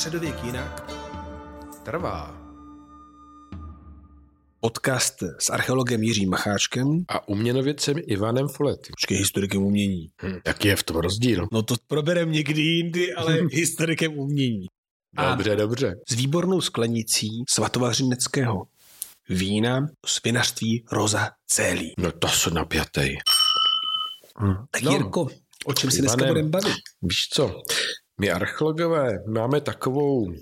Středověk jinak trvá. Podcast s archeologem Jiřím Macháčkem. A uměnovědcem Ivanem Folety. Počkej, historikem umění. Hm, jaký je v tom rozdíl? No to proberem někdy jindy, ale historikem umění. Dobře, A dobře. s výbornou sklenicí svatovařineckého vína z vinařství Roza Celý. No to jsou napjatej. Tak No. Jirko, o čem si dneska budeme bavit? Víš co, my archeologové máme takovou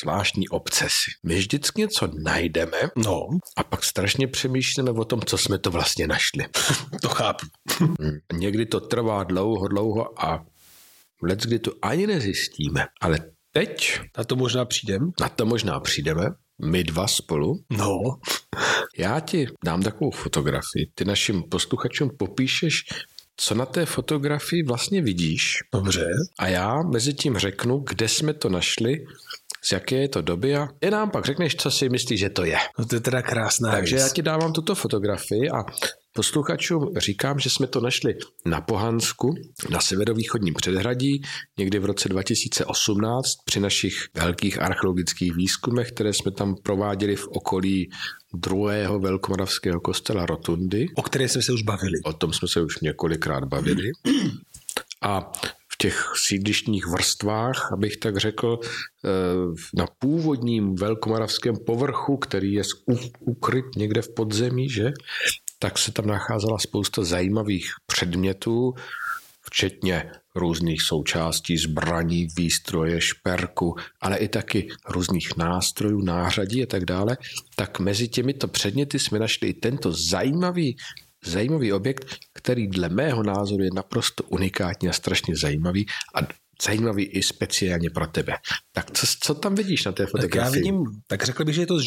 zvláštní obsesi. My vždycky něco najdeme No, a pak strašně přemýšlíme o tom, co jsme to vlastně našli. to chápu. Hm. Někdy to trvá dlouho, dlouho a let, kdy to ani nezjistíme. Ale teď Na to možná přijdem. na to možná přijdeme, my dva spolu. No, Já ti dám takovou fotografii. Ty našim posluchačům popíšeš, co na té fotografii vlastně vidíš dobře. a já mezi tím řeknu, kde jsme to našli, z jaké je to doby a ty nám pak řekneš, co si myslíš, že to je. No to je teda krásná Takže věc. já ti dávám tuto fotografii a posluchačům říkám, že jsme to našli na Pohansku, na severovýchodním předhradí, někdy v roce 2018 při našich velkých archeologických výzkumech, které jsme tam prováděli v okolí druhého velkomoravského kostela Rotundy. O které jsme se už bavili. O tom jsme se už několikrát bavili. A v těch sídlištních vrstvách, abych tak řekl, eh, na původním velkomoravském povrchu, který je ukryt někde v podzemí, že? Tak se tam nacházela spousta zajímavých předmětů, včetně různých součástí zbraní, výstroje, šperku, ale i taky různých nástrojů, nářadí a tak dále, tak mezi těmito předměty jsme našli i tento zajímavý, zajímavý objekt, který dle mého názoru je naprosto unikátní a strašně zajímavý a zajímavý i speciálně pro tebe. Tak co, co tam vidíš na té Tak fotografii? já vidím, tak řekl bych, že je to z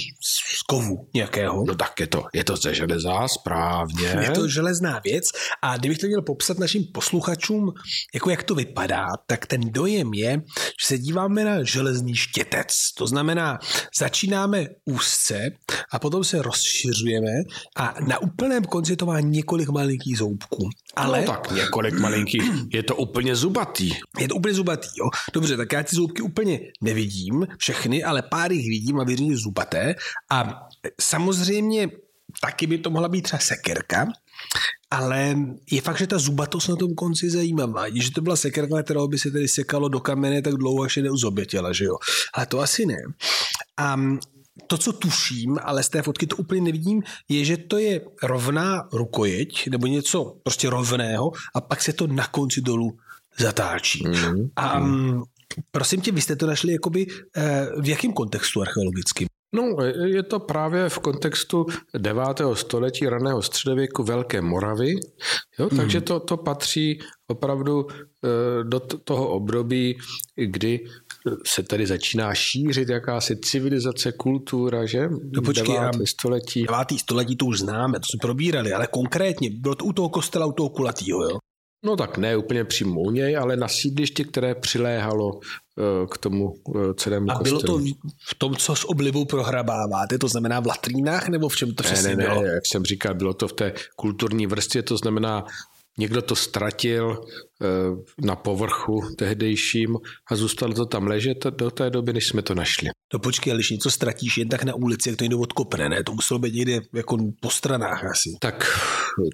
z kovu nějakého. No tak je to, je to ze železa, správně. Je to železná věc a kdybych to měl popsat našim posluchačům, jako jak to vypadá, tak ten dojem je, že se díváme na železný štětec. To znamená, začínáme úzce a potom se rozšiřujeme a na úplném konci to má několik malinkých zoubků. Ale No tak několik malinkých, je to úplně zubatý. je to úplně zubatý, jo? Dobře, tak já ty zoubky úplně nevidím, všechny, ale pár jich vidím a věřím, že zubaté. A samozřejmě taky by to mohla být třeba sekerka, ale je fakt, že ta zubatost na tom konci je zajímavá. Že to byla sekerka, kterou by se tedy sekalo do kamene tak dlouho, až je neuzobětěla, že jo? Ale to asi ne. A to, co tuším, ale z té fotky to úplně nevidím, je, že to je rovná rukojeť nebo něco prostě rovného a pak se to na konci dolů zatáčí. Mm. A mm, prosím tě, vy jste to našli jakoby eh, v jakém kontextu archeologickým? No, je to právě v kontextu 9. století raného středověku Velké Moravy, jo, takže to, to patří opravdu eh, do toho období, kdy se tady začíná šířit jakási civilizace, kultura, že? No počkej, 9. století. 9. století to už známe, to jsme probírali, ale konkrétně bylo to u toho kostela, u toho kulatýho, jo? No tak ne úplně přímo u něj, ale na sídliště, které přiléhalo eh, k tomu eh, celému A bylo to kostelu. v v tom, co s oblibou prohrabáváte, to znamená v latrínách, nebo v čem to Ne, přesně ne, bylo? ne, jak jsem říkal, bylo to v té kulturní vrstvě, to znamená, někdo to ztratil na povrchu tehdejším a zůstalo to tam ležet do té doby, než jsme to našli. No počkej, ale když něco ztratíš jen tak na ulici, jak to někdo odkopne, ne? To muselo být někde jako po stranách asi. Tak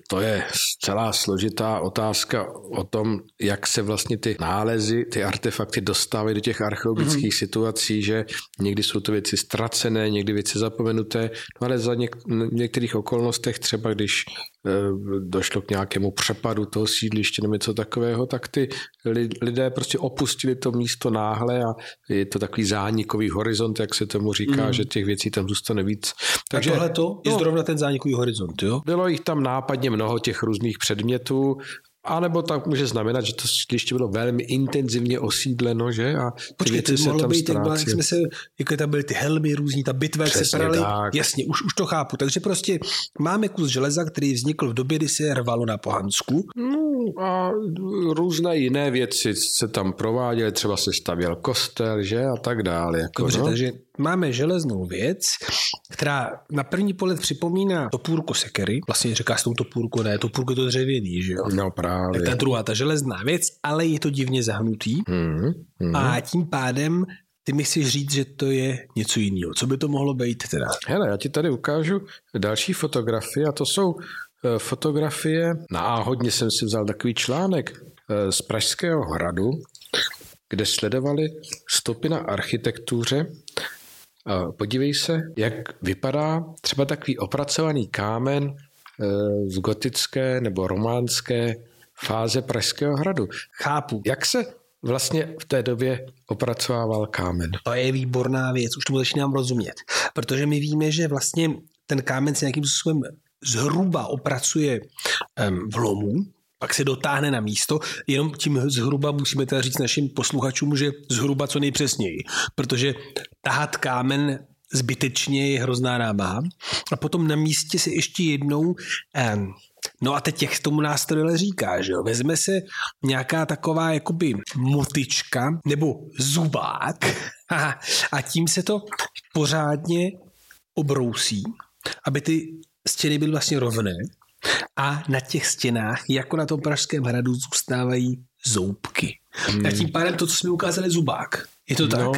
to je celá složitá otázka o tom, jak se vlastně ty nálezy, ty artefakty dostávají do těch archeologických mm-hmm. situací, že někdy jsou to věci ztracené, někdy věci zapomenuté, no ale za něk- některých okolnostech, třeba když eh, došlo k nějakému přepadu toho sídliště nebo něco takového, tak ty li- lidé prostě opustili to místo náhle a je to takový zánikový horizont, jak se tomu říká, mm. že těch věcí tam zůstane víc. Takže tohle to je no. zrovna ten zánikový horizont, jo? Bylo jich tam nápadně mnoho těch různých předmětů, a nebo tak může znamenat, že to sídliště bylo velmi intenzivně osídleno, že? A ty Počkej, to věci se mohlo tam být, jak, byla, jak ztrácí. jsme se, jako tam byly ty helmy různý, ta bitva, jak se prali. tak. Jasně, už, už to chápu. Takže prostě máme kus železa, který vznikl v době, kdy se rvalo na Pohansku. No a různé jiné věci se tam prováděly, třeba se stavěl kostel, že? A tak dále. Jako, Dobře, no. takže máme železnou věc, která na první pohled připomíná topůrku sekery. Vlastně říká s tou topůrku, ne, topůrku je to dřevěný, že jo? No právě. Tak ta druhá, ta železná věc, ale je to divně zahnutý. Hmm, hmm. A tím pádem ty mi chceš říct, že to je něco jiného. Co by to mohlo být teda? Hele, já ti tady ukážu další fotografie a to jsou eh, fotografie, náhodně jsem si vzal takový článek eh, z Pražského hradu, kde sledovali stopy na architektuře. Podívej se, jak vypadá třeba takový opracovaný kámen z gotické nebo románské fáze Pražského hradu. Chápu. Jak se vlastně v té době opracovával kámen? To je výborná věc, už tomu začínám rozumět. Protože my víme, že vlastně ten kámen se nějakým způsobem zhruba opracuje v lomu, pak se dotáhne na místo, jenom tím zhruba musíme teda říct našim posluchačům, že zhruba co nejpřesněji, protože tahat kámen zbytečně je hrozná námaha a potom na místě se ještě jednou No a teď jak tomu nástroji říká, že jo, vezme se nějaká taková jakoby motička nebo zubák a tím se to pořádně obrousí, aby ty stěny byly vlastně rovné a na těch stěnách, jako na tom Pražském hradu, zůstávají zoubky. Hmm. A tím pádem to, co jsme ukázali, zubák. Je to tak? No,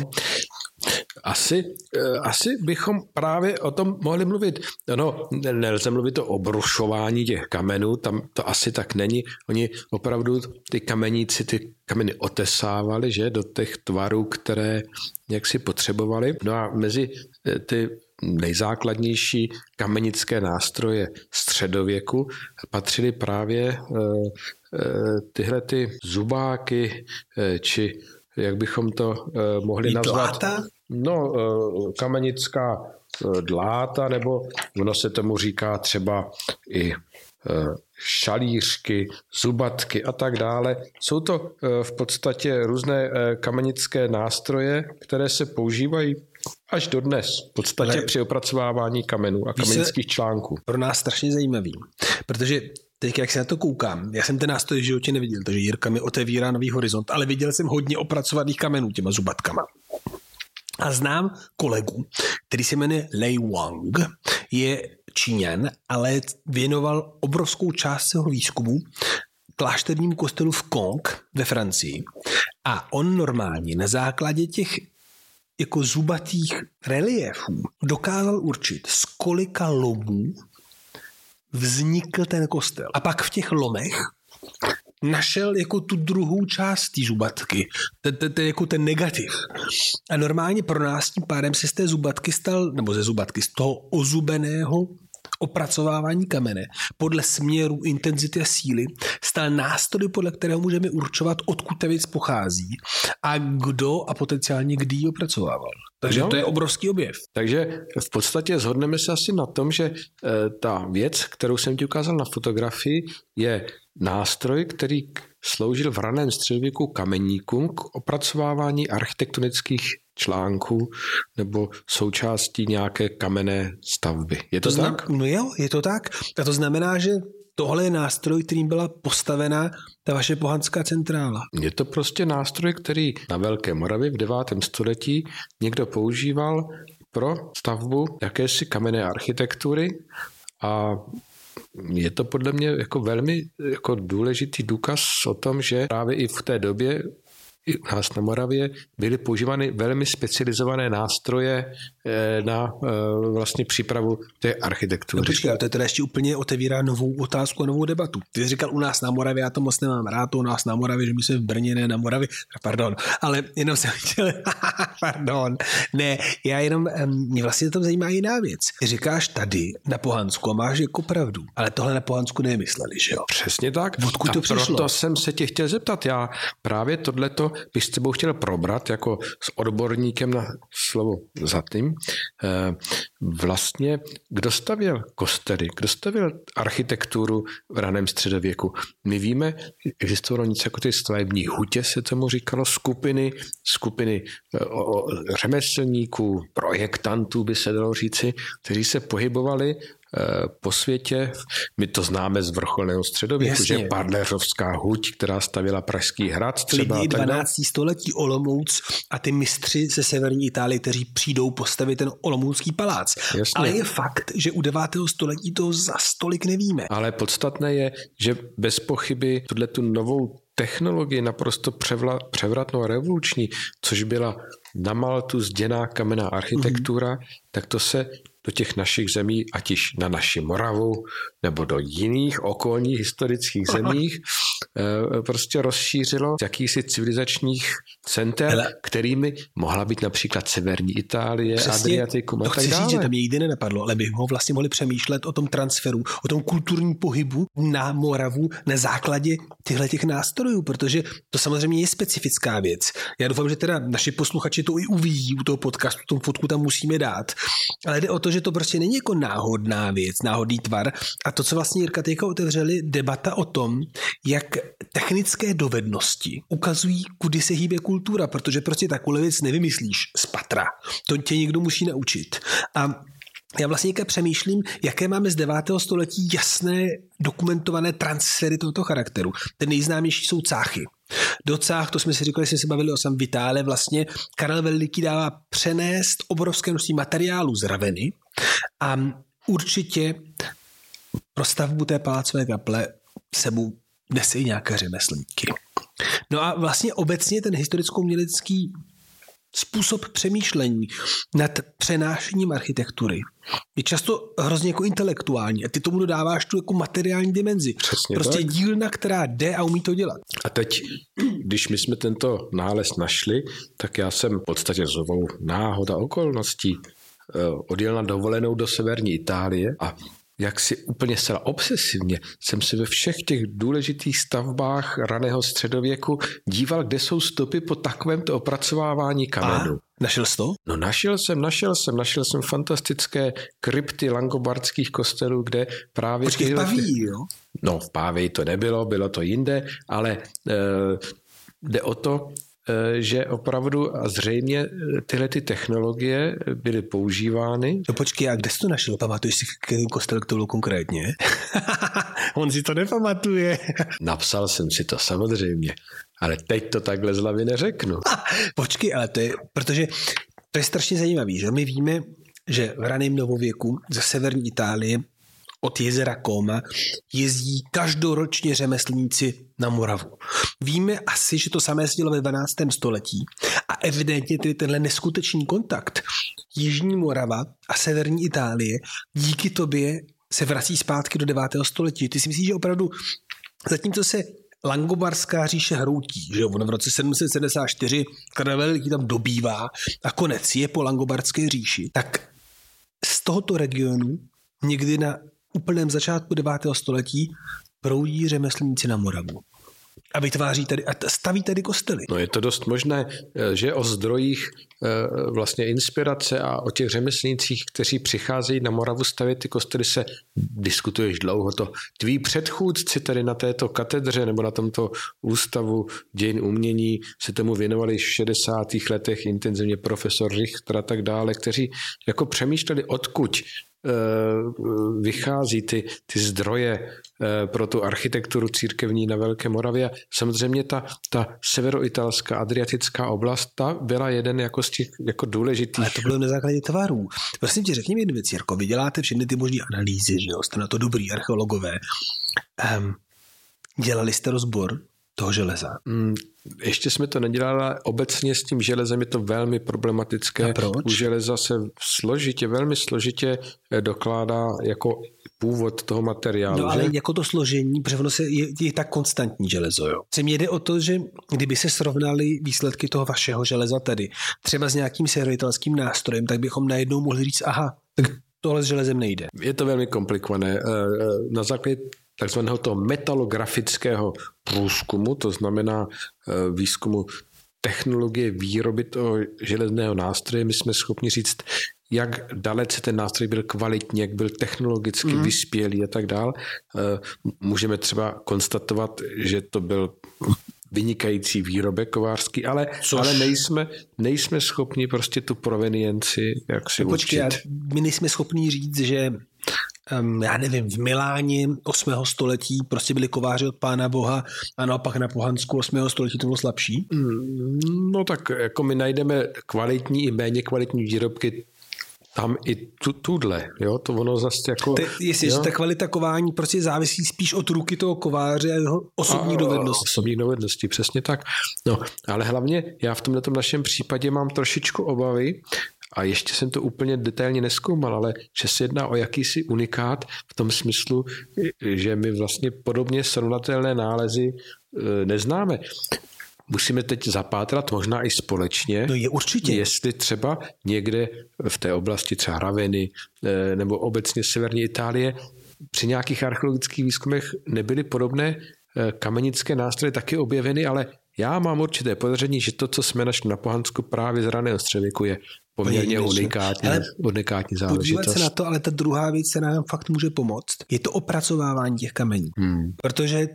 asi, eh, asi bychom právě o tom mohli mluvit. No, nelze mluvit o obrušování těch kamenů, tam to asi tak není. Oni opravdu, ty kameníci, ty kameny otesávali, že, do těch tvarů, které jak si potřebovali. No a mezi eh, ty nejzákladnější kamenické nástroje středověku patřily právě eh, tyhle ty zubáky či jak bychom to mohli nazvat? No, uh, kamenická uh, dláta, nebo ono se tomu říká třeba i šalířky, zubatky a tak dále. Jsou to v podstatě různé kamenické nástroje, které se používají až dodnes, v podstatě Ale při opracovávání kamenů a kamenických článků. Pro nás strašně zajímavý, protože teď, jak se na to koukám, já jsem ten nástroj v životě neviděl, takže Jirka mi otevírá nový horizont, ale viděl jsem hodně opracovaných kamenů těma zubatkama. A znám kolegu, který se jmenuje Lei Wang, je Číňan, ale věnoval obrovskou část svého výzkumu klášternímu kostelu v Kong ve Francii. A on normálně na základě těch jako zubatých reliefů dokázal určit, z kolika lomů vznikl ten kostel. A pak v těch lomech našel jako tu druhou část té zubatky, ten, ten, jako ten negativ. A normálně pro nás tím pádem se z té zubatky stal, nebo ze zubatky, z toho ozubeného opracovávání kamene podle směru, intenzity a síly stal nástroj, podle kterého můžeme určovat, odkud ta věc pochází a kdo a potenciálně kdy ji opracovával. Takže no. to je obrovský objev. Takže v podstatě zhodneme se asi na tom, že e, ta věc, kterou jsem ti ukázal na fotografii, je nástroj, který sloužil v raném středověku kameníkům k opracovávání architektonických článků nebo součástí nějaké kamenné stavby. Je to, to tak? no jo, je to tak. A to znamená, že tohle je nástroj, kterým byla postavena ta vaše pohanská centrála. Je to prostě nástroj, který na Velké Moravě v 9. století někdo používal pro stavbu jakési kamenné architektury a je to podle mě jako velmi jako důležitý důkaz o tom, že právě i v té době i u nás na Moravě byly používány velmi specializované nástroje eh, na eh, vlastně přípravu té architektury. No počkej, to je teda ještě úplně otevírá novou otázku a novou debatu. Ty jsi říkal u nás na Moravě, já to moc nemám rád, to u nás na Moravě, že my jsme v Brně, ne na Moravě, pardon, ale jenom jsem chtěl, pardon, ne, já jenom, mě vlastně to zajímá jiná věc. Říkáš tady na Pohansku a máš jako pravdu, ale tohle na Pohansku nemysleli, že jo? Přesně tak. Odkud to přišlo? Proto jsem se tě chtěl zeptat, já právě tohleto bych s tebou chtěl probrat jako s odborníkem na slovo zatím. Eh, vlastně, kdo stavěl kostely, kdo stavěl architekturu v raném středověku? My víme, existovalo něco jako ty stavební hutě, se tomu říkalo, skupiny, skupiny eh, řemeslníků, projektantů, by se dalo říci, kteří se pohybovali po světě. My to známe z vrcholného středověku, Jasně. že Padleřovská huť, která stavila Pražský hrad třeba. Lidi 12. století Olomouc a ty mistři ze severní Itálie, kteří přijdou postavit ten Olomoucký palác. Jasně. Ale je fakt, že u 9. století to za stolik nevíme. Ale podstatné je, že bez pochyby tuhle tu novou technologii naprosto převla, převratnou a revoluční, což byla na Maltu zděná kamenná architektura, mm. tak to se do těch našich zemí, ať již na naši Moravu nebo do jiných okolních historických zemích, eh, prostě rozšířilo z jakýchsi civilizačních center, Hele. kterými mohla být například severní Itálie, Přesně, Adriatikum a tak dále. říct, že tam nikdy nenapadlo, ale bychom vlastně mohli přemýšlet o tom transferu, o tom kulturním pohybu na Moravu na základě těchto těch nástrojů, protože to samozřejmě je specifická věc. Já doufám, že teda naši posluchači to i uvidí u toho podcastu, tu fotku tam musíme dát. Ale jde o to, že to prostě není jako náhodná věc, náhodný tvar. A to, co vlastně Jirka teďka otevřeli, debata o tom, jak technické dovednosti ukazují, kudy se hýbe kultura, protože prostě takovou věc nevymyslíš z patra. To tě někdo musí naučit. A já vlastně přemýšlím, jaké máme z 9. století jasné dokumentované transfery tohoto charakteru. Ten nejznámější jsou cáchy. Do cách, to jsme si říkali, jsme se bavili o sam Vitále, vlastně Karel Veliký dává přenést obrovské množství materiálu z Raveny a určitě pro stavbu té palácové kaple sebou nese i nějaké řemeslníky. No a vlastně obecně ten historicko-umělecký způsob přemýšlení nad přenášením architektury je často hrozně jako intelektuální a ty tomu dodáváš tu jako materiální dimenzi. Přesně prostě tak. dílna, která jde a umí to dělat. A teď, když my jsme tento nález našli, tak já jsem v podstatě zovou náhoda okolností eh, odjel na dovolenou do severní Itálie a jak si úplně zcela obsesivně jsem se ve všech těch důležitých stavbách raného středověku díval, kde jsou stopy po takovémto opracovávání kamenu. A našel jsi to? No našel jsem, našel jsem, našel jsem fantastické krypty langobardských kostelů, kde právě... Počkej, tyhle... v Paví, jo? No v Pávi to nebylo, bylo to jinde, ale e, jde o to, že opravdu a zřejmě eh, tyhle ty technologie byly používány. No počkej, a kde jsi to našel? Pamatuješ si, který kostel to bylo konkrétně? On si to nepamatuje. Napsal jsem si to samozřejmě, ale teď to takhle z hlavy neřeknu. počkej, ale to je, protože to je strašně zajímavé, že my víme, že v raném novověku ze severní Itálie od jezera Koma jezdí každoročně řemeslníci na Moravu. Víme asi, že to samé se ve 12. století a evidentně tedy tenhle neskutečný kontakt Jižní Morava a Severní Itálie díky tobě se vrací zpátky do 9. století. Ty si myslíš, že opravdu zatímco se Langobarská říše hroutí, že on v roce 774 Karel tam dobývá a konec je po Langobarské říši, tak z tohoto regionu někdy na úplném začátku 9. století proudí řemeslníci na Moravu a vytváří tady a staví tady kostely. No je to dost možné, eh, že o zdrojích eh, vlastně inspirace a o těch řemeslnících, kteří přicházejí na Moravu stavět ty kostely, se diskutuješ dlouho. To tví předchůdci tady na této katedře nebo na tomto ústavu dějin umění se tomu věnovali v 60. letech intenzivně profesor Richter a tak dále, kteří jako přemýšleli, odkud vychází ty, ty zdroje eh, pro tu architekturu církevní na Velké Moravě. Samozřejmě ta, ta severoitalská adriatická oblast, ta byla jeden jako z těch jako důležitých. Ale to bylo na základě tvarů. Prosím tě, řekni mi jednu věc, Jirko, vy děláte všechny ty možné analýzy, že jo, jste na to dobrý archeologové. Um, dělali jste rozbor toho železa? Mm, ještě jsme to nedělali, ale obecně s tím železem je to velmi problematické. A proč? U železa se složitě, velmi složitě eh, dokládá jako původ toho materiálu. No ale že? jako to složení, protože ono se je, je tak konstantní železo. Jo. Se mě jde o to, že kdyby se srovnali výsledky toho vašeho železa tady, třeba s nějakým servitelským nástrojem, tak bychom najednou mohli říct, aha, tak tohle s železem nejde. Je to velmi komplikované. Eh, eh, na základě takzvaného toho metalografického průzkumu, to znamená eh, výzkumu technologie výroby toho železného nástroje, my jsme schopni říct, jak dalece ten nástroj byl kvalitní, jak byl technologicky mm. vyspělý a tak dál. Eh, můžeme třeba konstatovat, že to byl vynikající výrobek kovářský, ale, Což... ale nejsme, nejsme schopni prostě tu provenienci jak si Počkej, určit. my nejsme schopni říct, že já nevím, v Miláně 8. století prostě byli kováři od pána Boha a naopak na Pohansku 8. století to bylo slabší? Mm, no tak jako my najdeme kvalitní i méně kvalitní výrobky tam i tu, tudle, jo, to ono zase jako... Te, jestli, jo? že ta kvalita kování prostě závisí spíš od ruky toho kováře a jeho osobní dovednosti. Osobní dovednosti, přesně tak. No, ale hlavně já v tomto našem případě mám trošičku obavy, a ještě jsem to úplně detailně neskoumal, ale že se jedná o jakýsi unikát v tom smyslu, že my vlastně podobně srovnatelné nálezy e, neznáme. Musíme teď zapátrat možná i společně, no je určitě. jestli třeba někde v té oblasti třeba Raveny e, nebo obecně severní Itálie při nějakých archeologických výzkumech nebyly podobné e, kamenické nástroje taky objeveny, ale já mám určité podezření, že to, co jsme našli na Pohansku právě z raného středověku, je poměrně unikátní, ale unikátní záležitost. Podívat se na to, ale ta druhá věc se nám fakt může pomoct. Je to opracovávání těch kamení. Hmm. Protože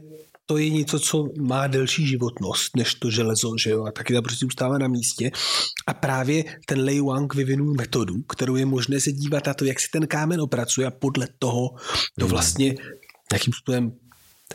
to je něco, co má delší životnost než to železo, že jo, a taky to prostě zůstává na místě. A právě ten Lei Wang vyvinul metodu, kterou je možné se dívat na to, jak si ten kámen opracuje a podle toho to hmm. vlastně jakým způsobem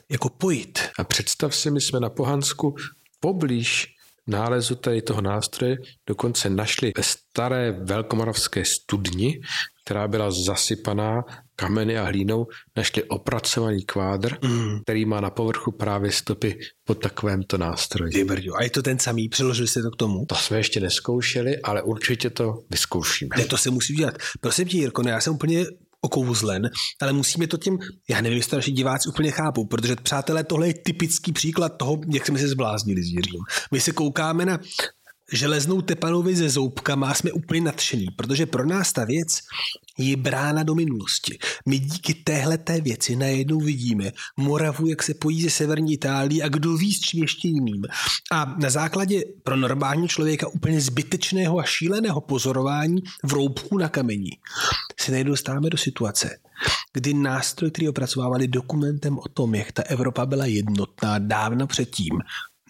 jako pojit. A představ si, my jsme na Pohansku poblíž nálezu tady toho nástroje dokonce našli ve staré velkomoravské studni, která byla zasypaná kameny a hlínou, našli opracovaný kvádr, mm. který má na povrchu právě stopy pod takovémto nástroji. Vybrďo. A je to ten samý? Přiložili jste to k tomu? To jsme ještě neskoušeli, ale určitě to vyzkoušíme. Ne, to se musí udělat. Prosím tě, Jirko, já jsem úplně okouzlen, ale musíme to tím, já nevím, jestli to naši diváci úplně chápou, protože přátelé, tohle je typický příklad toho, jak jsme se zbláznili s Jiřím. My se koukáme na železnou tepanovi ze zoubkama jsme úplně nadšení, protože pro nás ta věc je brána do minulosti. My díky téhle té věci najednou vidíme Moravu, jak se pojí ze severní Itálii a kdo ví s čím ještě jiným. A na základě pro normální člověka úplně zbytečného a šíleného pozorování v roubku na kameni se najednou dostáváme do situace, kdy nástroj, který opracovávali dokumentem o tom, jak ta Evropa byla jednotná dávno předtím,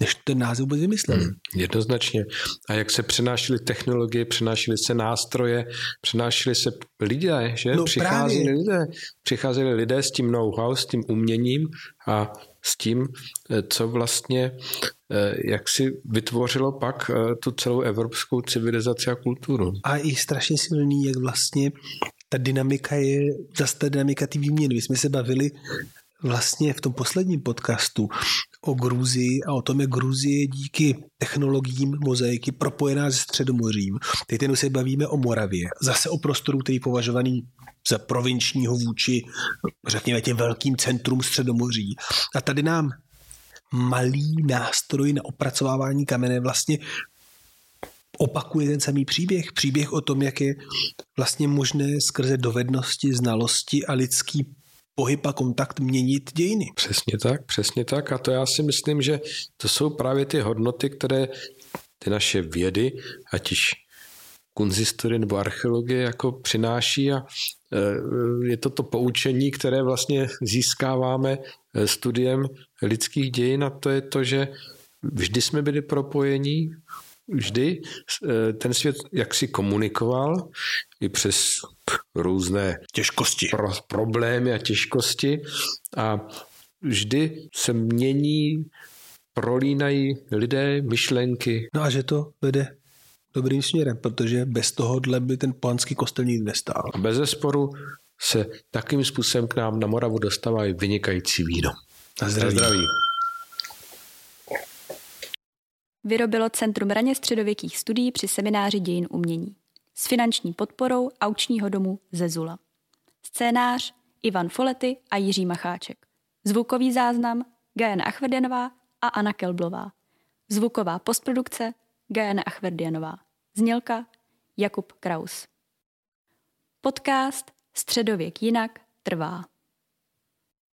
než ten název vůbec vymysleli. Hmm, jednoznačně. A jak se přenášely technologie, přenášely se nástroje, přenášely se lidé, že? No, přicházeli právě. lidé. Přicházeli lidé s tím know-how, s tím uměním a s tím, eh, co vlastně eh, jak si vytvořilo pak eh, tu celou evropskou civilizaci a kulturu. A i strašně silný, jak vlastně ta dynamika je, zase ta dynamika té výměny. My jsme se bavili vlastně v tom posledním podcastu o Gruzii a o tom, jak Gruzie díky technologiím mozaiky propojená se Středomořím. Teď se bavíme o Moravě, zase o prostoru, který je považovaný za provinčního vůči, řekněme, těm velkým centrum Středomoří. A tady nám malý nástroj na opracovávání kamene vlastně opakuje ten samý příběh. Příběh o tom, jak je vlastně možné skrze dovednosti, znalosti a lidský pohyb a kontakt měnit dějiny. Přesně tak, přesně tak. A to já si myslím, že to jsou právě ty hodnoty, které ty naše vědy, ať již kunzistory nebo archeologie jako přináší a e, je to to poučení, které vlastně získáváme e, studiem lidských dějin a to je to, že vždy jsme byli propojení, vždy e, ten svět jaksi komunikoval i přes různé těžkosti, pro, problémy a těžkosti a vždy se mění, prolínají lidé, myšlenky. No a že to vede dobrým směrem, protože bez tohohle by ten pohanský kostel nikdy nestál. A bez zesporu se takým způsobem k nám na Moravu dostává i vynikající víno. Na zdraví. Na zdraví. Vyrobilo Centrum raně středověkých studií při semináři dějin umění s finanční podporou aučního domu Zezula. Scénář Ivan Folety a Jiří Macháček. Zvukový záznam Gajana Achverdianová a Anna Kelblová. Zvuková postprodukce Gajana Achverdianová. Znělka Jakub Kraus. Podcast Středověk jinak trvá.